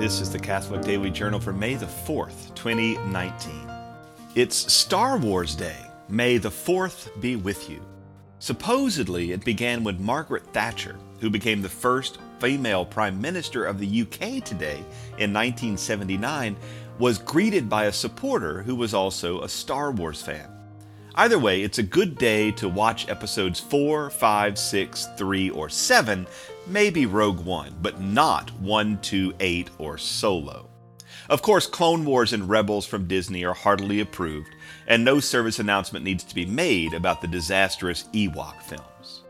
This is the Catholic Daily Journal for May the 4th, 2019. It's Star Wars Day. May the 4th be with you. Supposedly, it began when Margaret Thatcher, who became the first female Prime Minister of the UK today in 1979, was greeted by a supporter who was also a Star Wars fan. Either way, it's a good day to watch episodes 4, 5, 6, 3, or 7, maybe Rogue One, but not 1, 2, 8, or Solo. Of course, Clone Wars and Rebels from Disney are heartily approved, and no service announcement needs to be made about the disastrous Ewok films.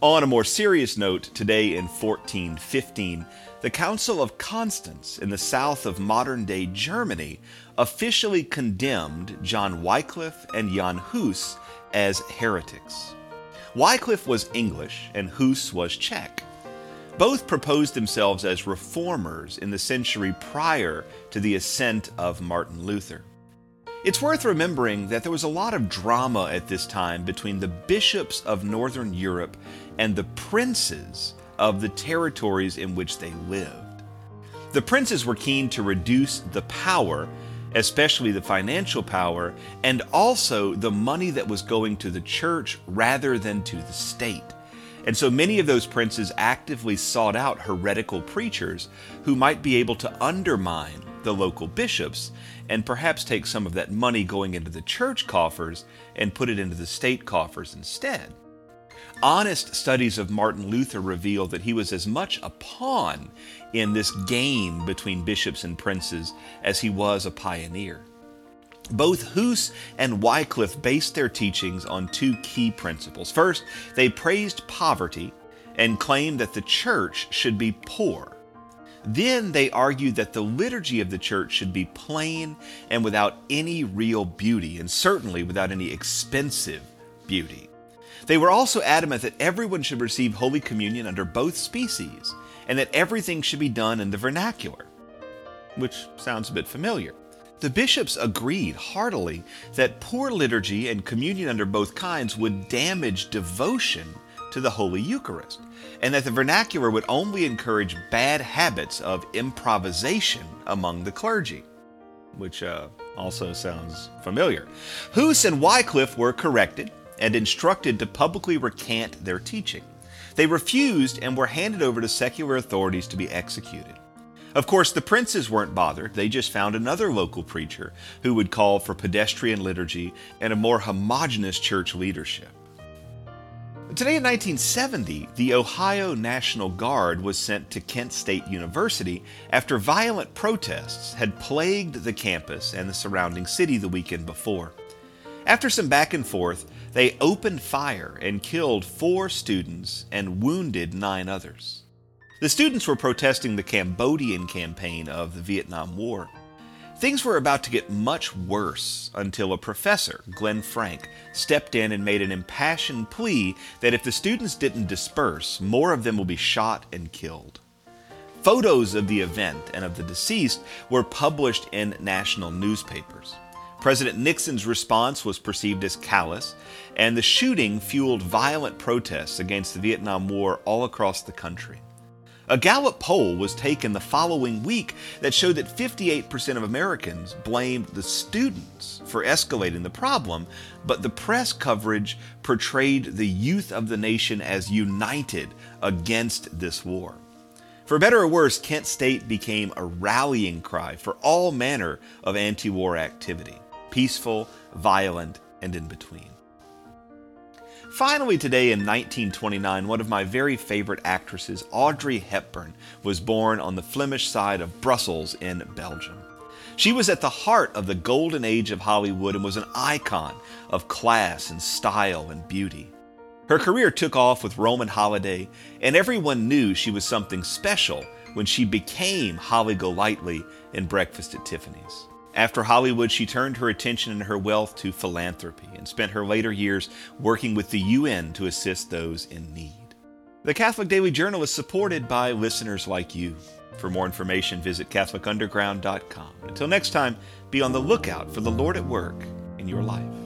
On a more serious note, today in 1415, the Council of Constance in the south of modern day Germany officially condemned John Wycliffe and Jan Hus as heretics. Wycliffe was English and Hus was Czech. Both proposed themselves as reformers in the century prior to the ascent of Martin Luther. It's worth remembering that there was a lot of drama at this time between the bishops of Northern Europe and the princes of the territories in which they lived. The princes were keen to reduce the power, especially the financial power, and also the money that was going to the church rather than to the state. And so many of those princes actively sought out heretical preachers who might be able to undermine the local bishops and perhaps take some of that money going into the church coffers and put it into the state coffers instead. Honest studies of Martin Luther reveal that he was as much a pawn in this game between bishops and princes as he was a pioneer. Both Hus and Wycliffe based their teachings on two key principles. First, they praised poverty and claimed that the church should be poor. Then they argued that the liturgy of the church should be plain and without any real beauty, and certainly without any expensive beauty. They were also adamant that everyone should receive Holy Communion under both species, and that everything should be done in the vernacular, which sounds a bit familiar. The bishops agreed heartily that poor liturgy and communion under both kinds would damage devotion to the Holy Eucharist, and that the vernacular would only encourage bad habits of improvisation among the clergy, which uh, also sounds familiar. Hus and Wycliffe were corrected and instructed to publicly recant their teaching. They refused and were handed over to secular authorities to be executed. Of course, the princes weren't bothered. They just found another local preacher who would call for pedestrian liturgy and a more homogenous church leadership. Today in 1970, the Ohio National Guard was sent to Kent State University after violent protests had plagued the campus and the surrounding city the weekend before. After some back and forth, they opened fire and killed four students and wounded nine others. The students were protesting the Cambodian campaign of the Vietnam War. Things were about to get much worse until a professor, Glenn Frank, stepped in and made an impassioned plea that if the students didn't disperse, more of them will be shot and killed. Photos of the event and of the deceased were published in national newspapers. President Nixon's response was perceived as callous, and the shooting fueled violent protests against the Vietnam War all across the country. A Gallup poll was taken the following week that showed that 58% of Americans blamed the students for escalating the problem, but the press coverage portrayed the youth of the nation as united against this war. For better or worse, Kent State became a rallying cry for all manner of anti war activity peaceful, violent, and in between. Finally, today in 1929, one of my very favorite actresses, Audrey Hepburn, was born on the Flemish side of Brussels in Belgium. She was at the heart of the golden age of Hollywood and was an icon of class and style and beauty. Her career took off with Roman Holiday, and everyone knew she was something special when she became Holly Golightly in Breakfast at Tiffany's. After Hollywood, she turned her attention and her wealth to philanthropy and spent her later years working with the UN to assist those in need. The Catholic Daily Journal is supported by listeners like you. For more information, visit CatholicUnderground.com. Until next time, be on the lookout for the Lord at work in your life.